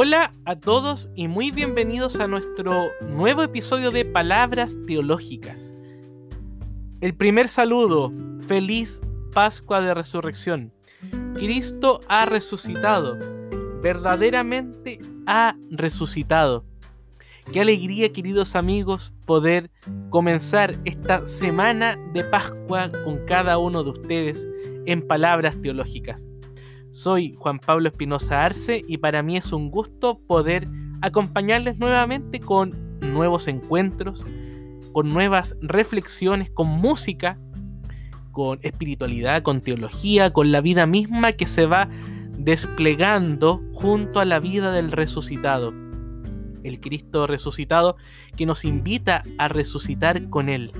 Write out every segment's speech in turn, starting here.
Hola a todos y muy bienvenidos a nuestro nuevo episodio de Palabras Teológicas. El primer saludo, feliz Pascua de Resurrección. Cristo ha resucitado, verdaderamente ha resucitado. Qué alegría, queridos amigos, poder comenzar esta semana de Pascua con cada uno de ustedes en palabras teológicas. Soy Juan Pablo Espinosa Arce y para mí es un gusto poder acompañarles nuevamente con nuevos encuentros, con nuevas reflexiones, con música, con espiritualidad, con teología, con la vida misma que se va desplegando junto a la vida del resucitado el Cristo resucitado, que nos invita a resucitar con Él.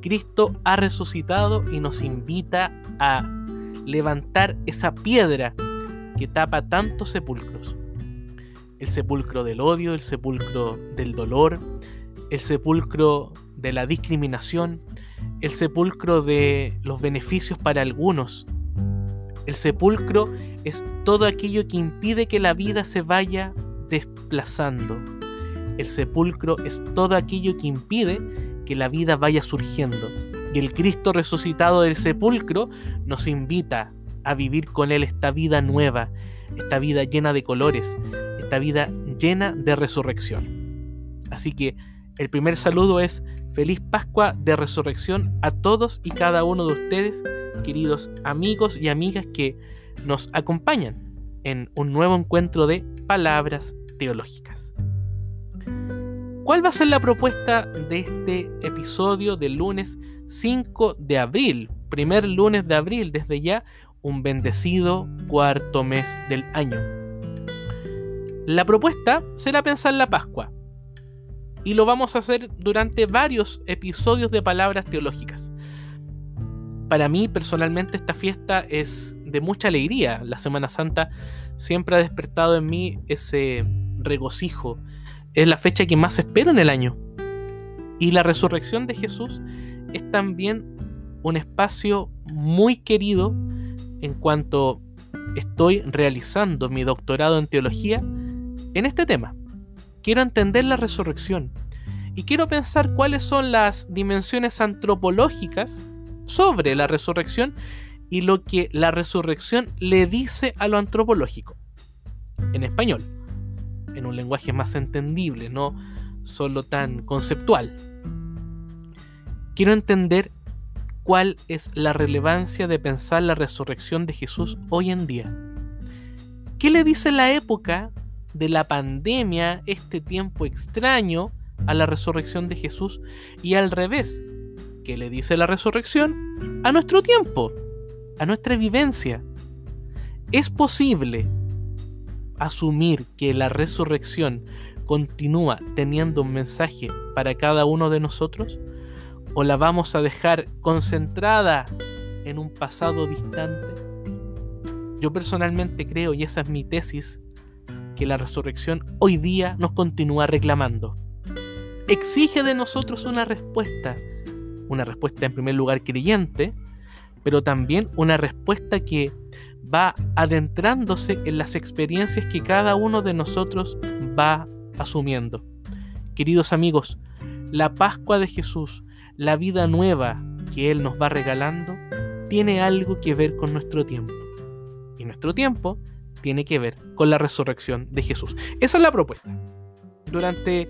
Cristo ha resucitado y nos invita a levantar esa piedra que tapa tantos sepulcros. El sepulcro del odio, el sepulcro del dolor, el sepulcro de la discriminación, el sepulcro de los beneficios para algunos. El sepulcro es todo aquello que impide que la vida se vaya desplazando. El sepulcro es todo aquello que impide que la vida vaya surgiendo. Y el Cristo resucitado del sepulcro nos invita a vivir con Él esta vida nueva, esta vida llena de colores, esta vida llena de resurrección. Así que el primer saludo es feliz Pascua de resurrección a todos y cada uno de ustedes, queridos amigos y amigas que nos acompañan en un nuevo encuentro de palabras teológicas. ¿Cuál va a ser la propuesta de este episodio del lunes 5 de abril? Primer lunes de abril, desde ya un bendecido cuarto mes del año. La propuesta será pensar la Pascua. Y lo vamos a hacer durante varios episodios de palabras teológicas. Para mí personalmente esta fiesta es de mucha alegría. La Semana Santa siempre ha despertado en mí ese regocijo. Es la fecha que más espero en el año. Y la resurrección de Jesús es también un espacio muy querido en cuanto estoy realizando mi doctorado en teología en este tema. Quiero entender la resurrección y quiero pensar cuáles son las dimensiones antropológicas sobre la resurrección y lo que la resurrección le dice a lo antropológico en español en un lenguaje más entendible, no solo tan conceptual. Quiero entender cuál es la relevancia de pensar la resurrección de Jesús hoy en día. ¿Qué le dice la época de la pandemia, este tiempo extraño, a la resurrección de Jesús? Y al revés, ¿qué le dice la resurrección a nuestro tiempo, a nuestra vivencia? ¿Es posible asumir que la resurrección continúa teniendo un mensaje para cada uno de nosotros? ¿O la vamos a dejar concentrada en un pasado distante? Yo personalmente creo, y esa es mi tesis, que la resurrección hoy día nos continúa reclamando. Exige de nosotros una respuesta, una respuesta en primer lugar creyente, pero también una respuesta que va adentrándose en las experiencias que cada uno de nosotros va asumiendo. Queridos amigos, la Pascua de Jesús, la vida nueva que Él nos va regalando, tiene algo que ver con nuestro tiempo. Y nuestro tiempo tiene que ver con la resurrección de Jesús. Esa es la propuesta. Durante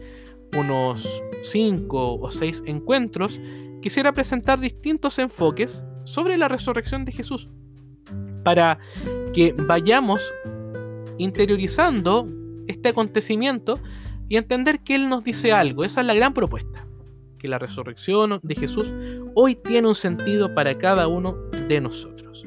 unos cinco o seis encuentros, quisiera presentar distintos enfoques sobre la resurrección de Jesús para que vayamos interiorizando este acontecimiento y entender que Él nos dice algo. Esa es la gran propuesta. Que la resurrección de Jesús hoy tiene un sentido para cada uno de nosotros.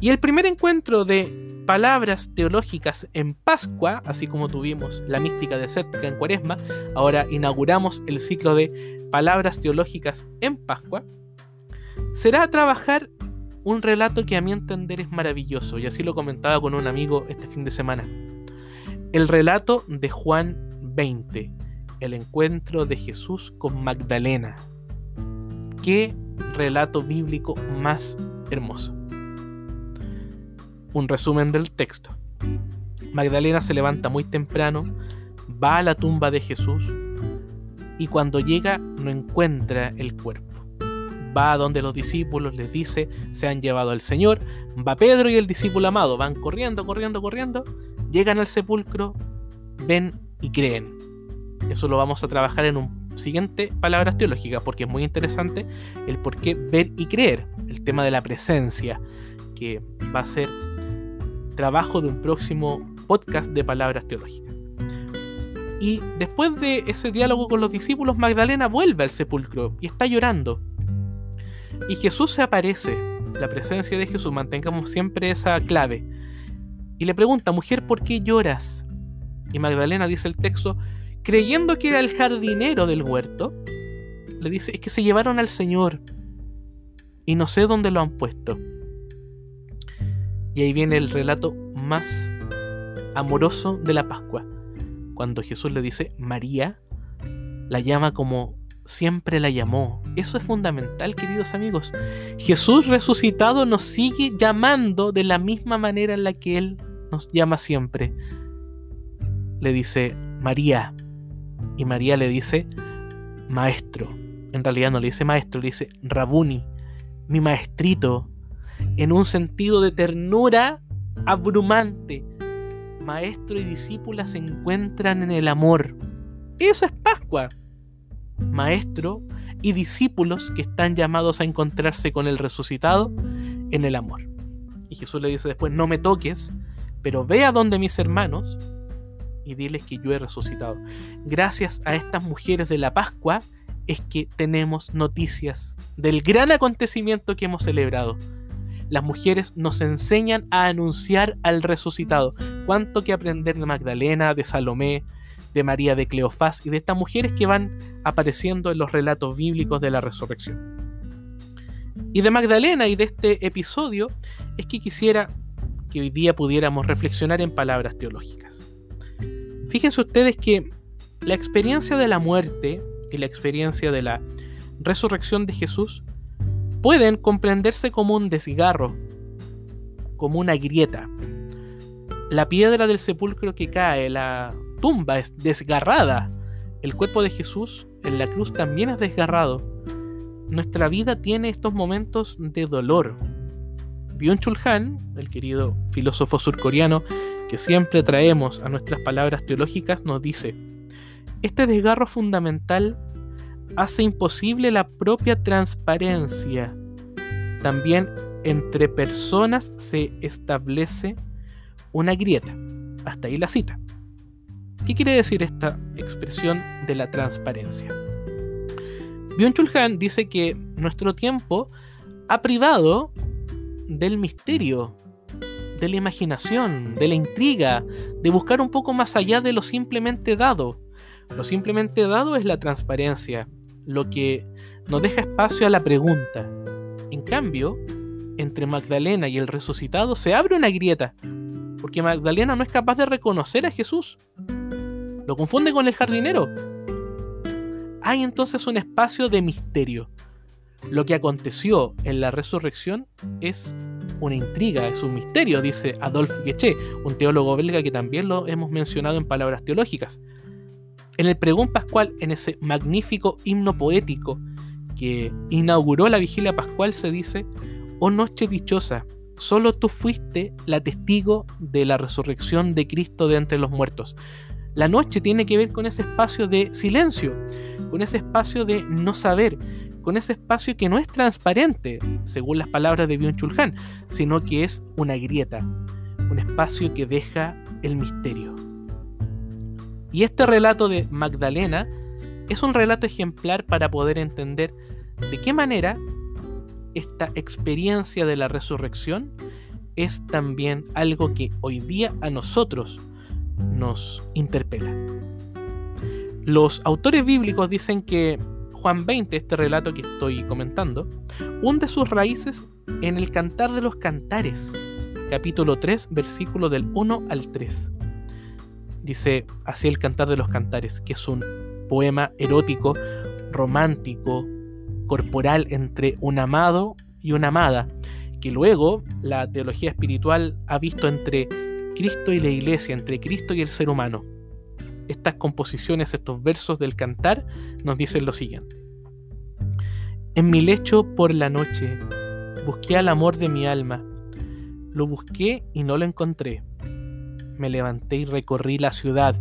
Y el primer encuentro de palabras teológicas en Pascua, así como tuvimos la mística desértica en Cuaresma, ahora inauguramos el ciclo de palabras teológicas en Pascua, será trabajar un relato que a mi entender es maravilloso, y así lo comentaba con un amigo este fin de semana. El relato de Juan 20, el encuentro de Jesús con Magdalena. Qué relato bíblico más hermoso. Un resumen del texto. Magdalena se levanta muy temprano, va a la tumba de Jesús y cuando llega no encuentra el cuerpo. Va a donde los discípulos les dice, se han llevado al Señor. Va Pedro y el discípulo amado, van corriendo, corriendo, corriendo, llegan al sepulcro, ven y creen. Eso lo vamos a trabajar en un siguiente palabras teológicas porque es muy interesante el por qué ver y creer, el tema de la presencia, que va a ser trabajo de un próximo podcast de palabras teológicas. Y después de ese diálogo con los discípulos, Magdalena vuelve al sepulcro y está llorando. Y Jesús se aparece, la presencia de Jesús, mantengamos siempre esa clave. Y le pregunta, mujer, ¿por qué lloras? Y Magdalena dice el texto, creyendo que era el jardinero del huerto, le dice, es que se llevaron al Señor y no sé dónde lo han puesto. Y ahí viene el relato más amoroso de la Pascua, cuando Jesús le dice, María, la llama como siempre la llamó. Eso es fundamental, queridos amigos. Jesús resucitado nos sigue llamando de la misma manera en la que Él nos llama siempre. Le dice, María. Y María le dice, maestro. En realidad no le dice maestro, le dice Rabuni, mi maestrito, en un sentido de ternura abrumante. Maestro y discípula se encuentran en el amor. Eso es Pascua. Maestro y discípulos que están llamados a encontrarse con el resucitado en el amor. Y Jesús le dice después, no me toques, pero ve a donde mis hermanos y diles que yo he resucitado. Gracias a estas mujeres de la Pascua es que tenemos noticias del gran acontecimiento que hemos celebrado. Las mujeres nos enseñan a anunciar al resucitado. Cuánto que aprender de Magdalena, de Salomé, de María de Cleofás y de estas mujeres que van apareciendo en los relatos bíblicos de la resurrección. Y de Magdalena y de este episodio es que quisiera que hoy día pudiéramos reflexionar en palabras teológicas. Fíjense ustedes que la experiencia de la muerte y la experiencia de la resurrección de Jesús pueden comprenderse como un desgarro, como una grieta. La piedra del sepulcro que cae, la tumba es desgarrada. El cuerpo de Jesús en la cruz también es desgarrado. Nuestra vida tiene estos momentos de dolor. Byung-Chul Han, el querido filósofo surcoreano que siempre traemos a nuestras palabras teológicas, nos dice, este desgarro fundamental hace imposible la propia transparencia. También entre personas se establece una grieta. Hasta ahí la cita. ¿Qué quiere decir esta expresión de la transparencia? Byung-Chul Han dice que nuestro tiempo ha privado del misterio, de la imaginación, de la intriga, de buscar un poco más allá de lo simplemente dado. Lo simplemente dado es la transparencia, lo que nos deja espacio a la pregunta. En cambio, entre Magdalena y el resucitado se abre una grieta, porque Magdalena no es capaz de reconocer a Jesús. Lo confunde con el jardinero. Hay entonces un espacio de misterio. Lo que aconteció en la resurrección es una intriga, es un misterio, dice Adolphe Guéché, un teólogo belga que también lo hemos mencionado en palabras teológicas. En el pregón pascual, en ese magnífico himno poético que inauguró la vigilia pascual, se dice, oh noche dichosa, solo tú fuiste la testigo de la resurrección de Cristo de entre los muertos. La noche tiene que ver con ese espacio de silencio, con ese espacio de no saber, con ese espacio que no es transparente, según las palabras de Byung-Chul Han, sino que es una grieta, un espacio que deja el misterio. Y este relato de Magdalena es un relato ejemplar para poder entender de qué manera esta experiencia de la resurrección es también algo que hoy día a nosotros nos interpela. Los autores bíblicos dicen que Juan 20, este relato que estoy comentando, hunde sus raíces en el Cantar de los Cantares, capítulo 3, versículo del 1 al 3 dice así el Cantar de los Cantares, que es un poema erótico, romántico, corporal entre un amado y una amada, que luego la teología espiritual ha visto entre Cristo y la iglesia, entre Cristo y el ser humano. Estas composiciones, estos versos del cantar, nos dicen lo siguiente. En mi lecho por la noche busqué al amor de mi alma. Lo busqué y no lo encontré. Me levanté y recorrí la ciudad,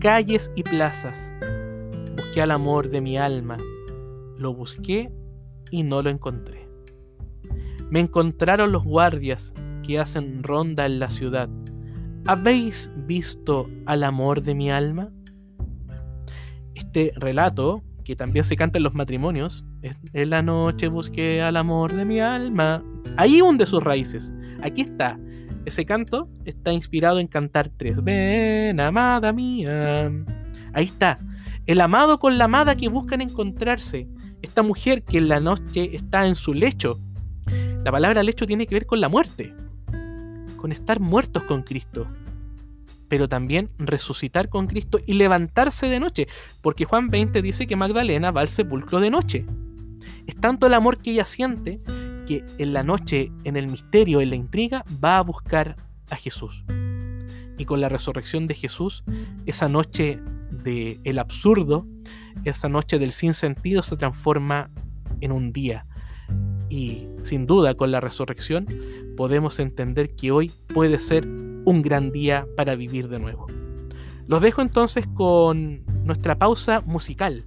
calles y plazas. Busqué al amor de mi alma. Lo busqué y no lo encontré. Me encontraron los guardias que hacen ronda en la ciudad. ¿Habéis visto al amor de mi alma? Este relato, que también se canta en los matrimonios, en la noche busqué al amor de mi alma. Ahí hunde sus raíces. Aquí está. Ese canto está inspirado en cantar tres. Ven, amada mía. Ahí está. El amado con la amada que buscan encontrarse. Esta mujer que en la noche está en su lecho. La palabra lecho tiene que ver con la muerte. Con estar muertos con Cristo pero también resucitar con Cristo y levantarse de noche, porque Juan 20 dice que Magdalena va al sepulcro de noche. Es tanto el amor que ella siente que en la noche, en el misterio, en la intriga, va a buscar a Jesús. Y con la resurrección de Jesús, esa noche del el absurdo, esa noche del sinsentido se transforma en un día. Y sin duda con la resurrección podemos entender que hoy puede ser un gran día para vivir de nuevo. Los dejo entonces con nuestra pausa musical.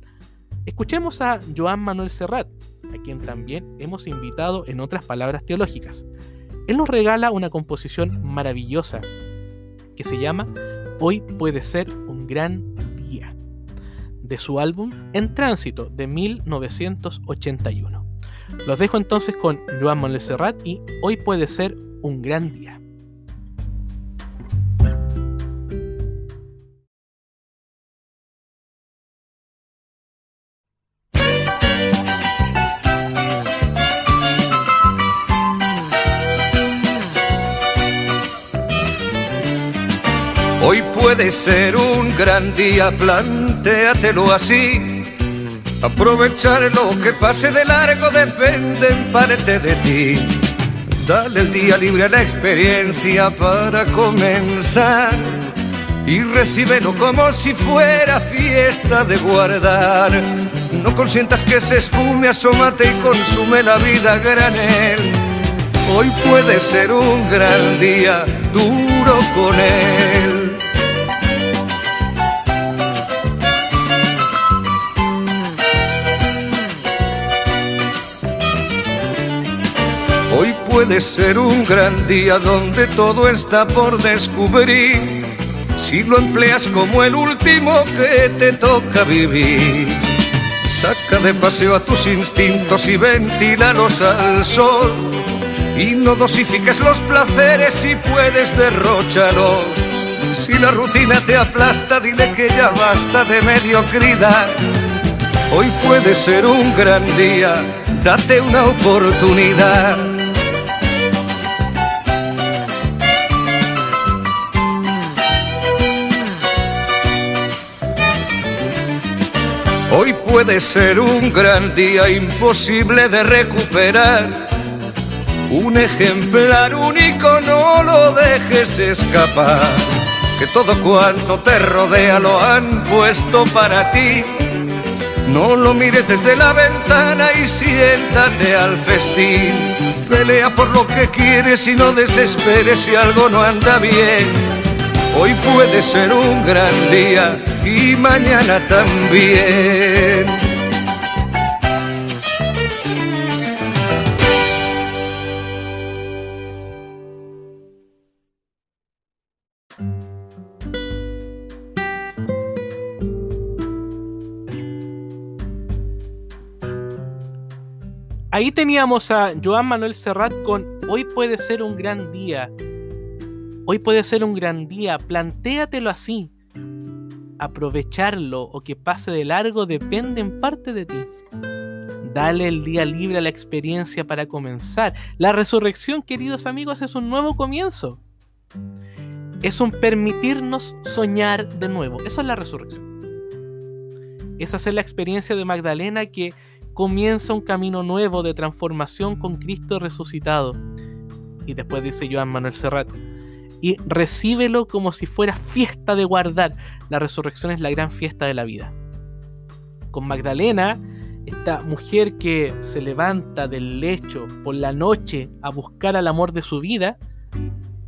Escuchemos a Joan Manuel Serrat, a quien también hemos invitado en otras palabras teológicas. Él nos regala una composición maravillosa que se llama Hoy puede ser un gran día, de su álbum En Tránsito de 1981. Los dejo entonces con Joan Manuel Serrat y Hoy puede ser un gran día. Hoy puede ser un gran día, plantéatelo así. Aprovechar lo que pase de largo depende en parte de ti. Dale el día libre a la experiencia para comenzar y recíbelo como si fuera fiesta de guardar. No consientas que se esfume, asómate y consume la vida granel. Hoy puede ser un gran día, duro con él. Puede ser un gran día donde todo está por descubrir. Si lo empleas como el último que te toca vivir. Saca de paseo a tus instintos y ventílalos al sol. Y no dosifiques los placeres si puedes derrocharlos. Si la rutina te aplasta, dile que ya basta de mediocridad. Hoy puede ser un gran día, date una oportunidad. Puede ser un gran día imposible de recuperar. Un ejemplar único, no lo dejes escapar. Que todo cuanto te rodea lo han puesto para ti. No lo mires desde la ventana y siéntate al festín. Pelea por lo que quieres y no desesperes si algo no anda bien Hoy puede ser un gran día y mañana también. Ahí teníamos a Joan Manuel Serrat con Hoy puede ser un gran día Hoy puede ser un gran día, plantéatelo así. Aprovecharlo o que pase de largo depende en parte de ti. Dale el día libre a la experiencia para comenzar. La resurrección, queridos amigos, es un nuevo comienzo. Es un permitirnos soñar de nuevo. Eso es la resurrección. Es hacer la experiencia de Magdalena que comienza un camino nuevo de transformación con Cristo resucitado. Y después dice Joan Manuel Serrat, y recíbelo como si fuera fiesta de guardar. La resurrección es la gran fiesta de la vida. Con Magdalena, esta mujer que se levanta del lecho por la noche a buscar al amor de su vida,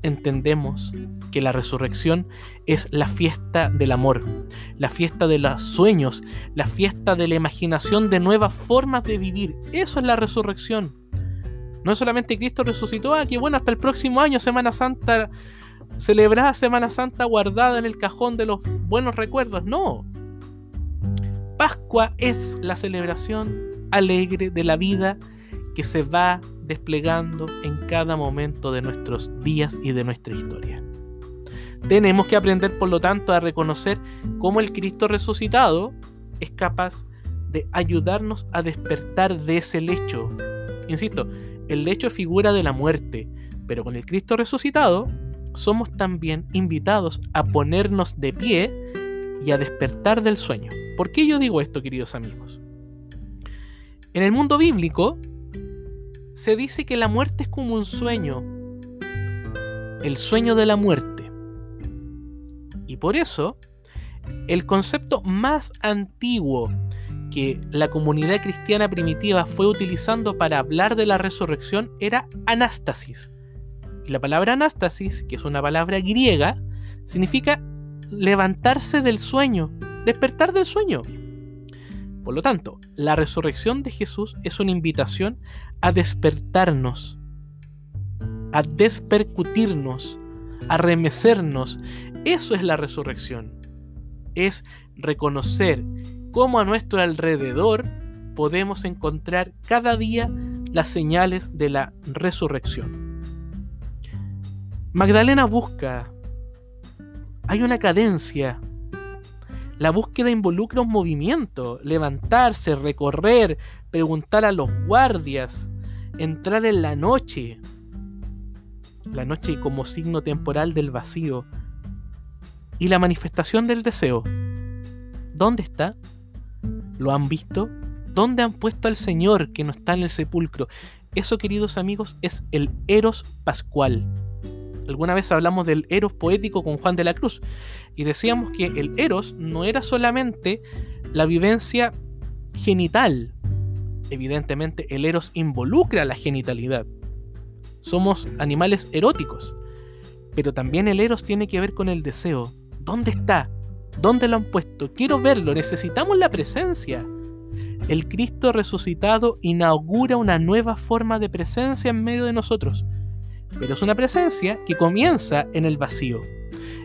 entendemos que la resurrección es la fiesta del amor, la fiesta de los sueños, la fiesta de la imaginación de nuevas formas de vivir. Eso es la resurrección. No es solamente Cristo resucitó, ah, que bueno, hasta el próximo año, Semana Santa, celebrar Semana Santa guardada en el cajón de los buenos recuerdos. No. Pascua es la celebración alegre de la vida que se va desplegando en cada momento de nuestros días y de nuestra historia. Tenemos que aprender, por lo tanto, a reconocer cómo el Cristo resucitado es capaz de ayudarnos a despertar de ese lecho. Insisto, el lecho figura de la muerte, pero con el Cristo resucitado somos también invitados a ponernos de pie y a despertar del sueño. ¿Por qué yo digo esto, queridos amigos? En el mundo bíblico se dice que la muerte es como un sueño, el sueño de la muerte. Y por eso, el concepto más antiguo que la comunidad cristiana primitiva fue utilizando para hablar de la resurrección era anástasis. La palabra anástasis, que es una palabra griega, significa levantarse del sueño, despertar del sueño. Por lo tanto, la resurrección de Jesús es una invitación a despertarnos, a despercutirnos, a remecernos. Eso es la resurrección. Es reconocer cómo a nuestro alrededor podemos encontrar cada día las señales de la resurrección. Magdalena busca. Hay una cadencia. La búsqueda involucra un movimiento, levantarse, recorrer, preguntar a los guardias, entrar en la noche. La noche como signo temporal del vacío. Y la manifestación del deseo. ¿Dónde está? ¿Lo han visto? ¿Dónde han puesto al Señor que no está en el sepulcro? Eso, queridos amigos, es el Eros Pascual. Alguna vez hablamos del eros poético con Juan de la Cruz y decíamos que el eros no era solamente la vivencia genital. Evidentemente el eros involucra la genitalidad. Somos animales eróticos. Pero también el eros tiene que ver con el deseo. ¿Dónde está? ¿Dónde lo han puesto? Quiero verlo, necesitamos la presencia. El Cristo resucitado inaugura una nueva forma de presencia en medio de nosotros pero es una presencia que comienza en el vacío.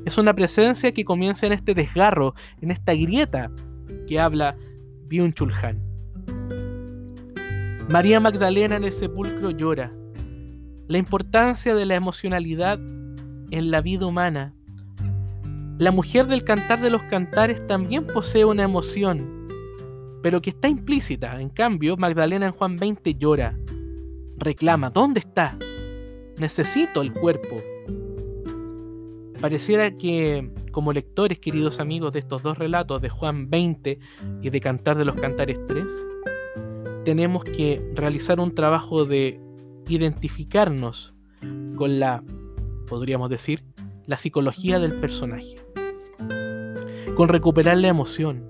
Es una presencia que comienza en este desgarro, en esta grieta que habla Byung-Chul María Magdalena en el sepulcro llora. La importancia de la emocionalidad en la vida humana. La mujer del cantar de los cantares también posee una emoción, pero que está implícita. En cambio, Magdalena en Juan 20 llora, reclama, ¿dónde está? Necesito el cuerpo. Pareciera que como lectores, queridos amigos, de estos dos relatos, de Juan 20 y de Cantar de los Cantares 3, tenemos que realizar un trabajo de identificarnos con la, podríamos decir, la psicología del personaje, con recuperar la emoción.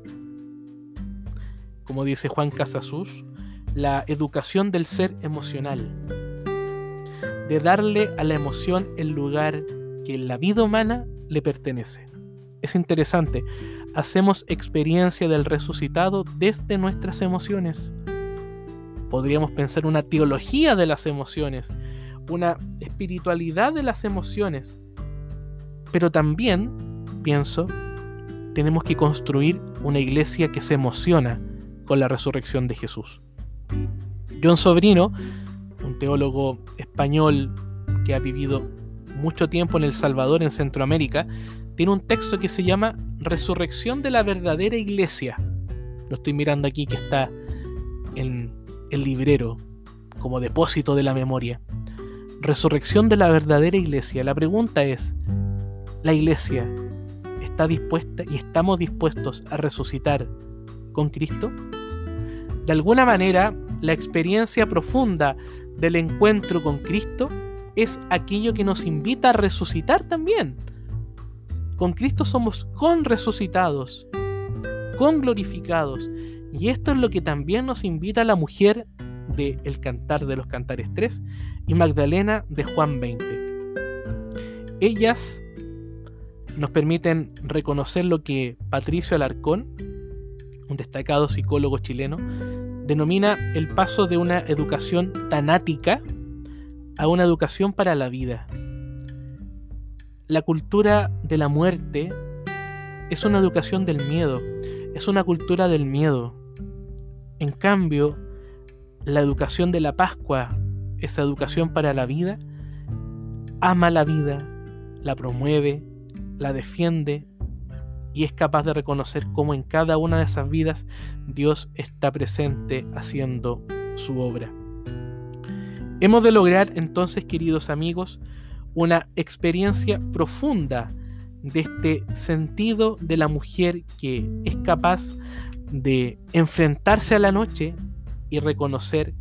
Como dice Juan Casasus, la educación del ser emocional de darle a la emoción el lugar que en la vida humana le pertenece. Es interesante, hacemos experiencia del resucitado desde nuestras emociones. Podríamos pensar una teología de las emociones, una espiritualidad de las emociones. Pero también, pienso, tenemos que construir una iglesia que se emociona con la resurrección de Jesús. John Sobrino teólogo español que ha vivido mucho tiempo en El Salvador, en Centroamérica, tiene un texto que se llama Resurrección de la verdadera iglesia. Lo estoy mirando aquí que está en el librero como depósito de la memoria. Resurrección de la verdadera iglesia. La pregunta es, ¿la iglesia está dispuesta y estamos dispuestos a resucitar con Cristo? De alguna manera, la experiencia profunda del encuentro con Cristo es aquello que nos invita a resucitar también. Con Cristo somos con resucitados, con glorificados. Y esto es lo que también nos invita la mujer de El Cantar de los Cantares 3 y Magdalena de Juan 20. Ellas nos permiten reconocer lo que Patricio Alarcón, un destacado psicólogo chileno, denomina el paso de una educación tanática a una educación para la vida. La cultura de la muerte es una educación del miedo, es una cultura del miedo. En cambio, la educación de la Pascua, esa educación para la vida, ama la vida, la promueve, la defiende y es capaz de reconocer cómo en cada una de esas vidas Dios está presente haciendo su obra. Hemos de lograr entonces, queridos amigos, una experiencia profunda de este sentido de la mujer que es capaz de enfrentarse a la noche y reconocer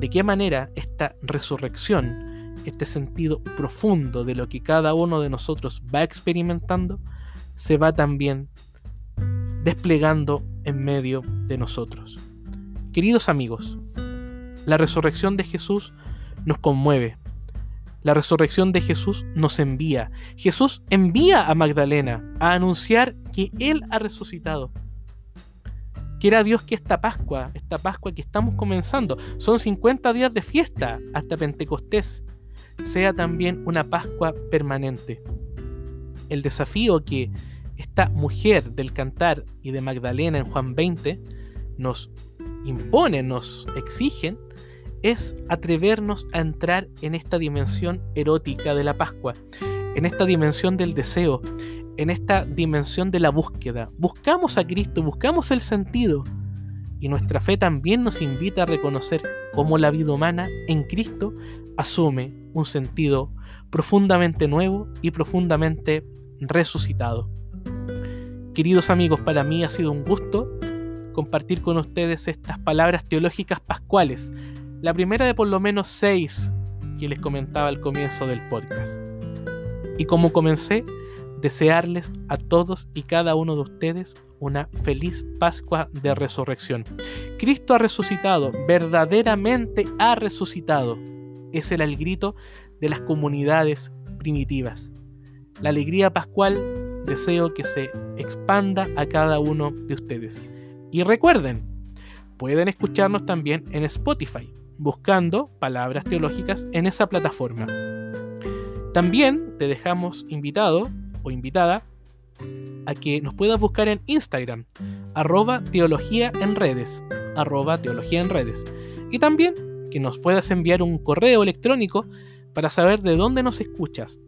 de qué manera esta resurrección, este sentido profundo de lo que cada uno de nosotros va experimentando, se va también desplegando en medio de nosotros. Queridos amigos, la resurrección de Jesús nos conmueve. La resurrección de Jesús nos envía. Jesús envía a Magdalena a anunciar que Él ha resucitado. Quiera Dios que esta Pascua, esta Pascua que estamos comenzando, son 50 días de fiesta hasta Pentecostés, sea también una Pascua permanente. El desafío que esta mujer del cantar y de Magdalena en Juan 20 nos impone, nos exigen, es atrevernos a entrar en esta dimensión erótica de la Pascua, en esta dimensión del deseo, en esta dimensión de la búsqueda. Buscamos a Cristo, buscamos el sentido. Y nuestra fe también nos invita a reconocer cómo la vida humana en Cristo asume un sentido profundamente nuevo y profundamente resucitado. Queridos amigos, para mí ha sido un gusto compartir con ustedes estas palabras teológicas pascuales la primera de por lo menos seis que les comentaba al comienzo del podcast. Y como comencé, desearles a todos y cada uno de ustedes una feliz Pascua de Resurrección. Cristo ha resucitado, verdaderamente ha resucitado. Ese era el grito de las comunidades primitivas. La alegría pascual deseo que se expanda a cada uno de ustedes. Y recuerden, pueden escucharnos también en Spotify buscando palabras teológicas en esa plataforma. También te dejamos invitado o invitada a que nos puedas buscar en Instagram, arroba teología en redes, arroba teología en redes. Y también que nos puedas enviar un correo electrónico para saber de dónde nos escuchas.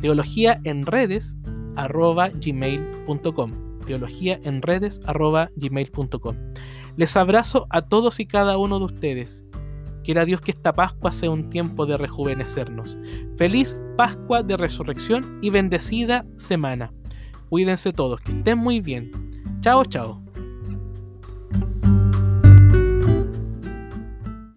Teología en redes, arroba gmail.com. Teología en redes, arroba gmail.com. Les abrazo a todos y cada uno de ustedes. Quiera Dios que esta Pascua sea un tiempo de rejuvenecernos. Feliz Pascua de Resurrección y bendecida semana. Cuídense todos, que estén muy bien. Chao, chao.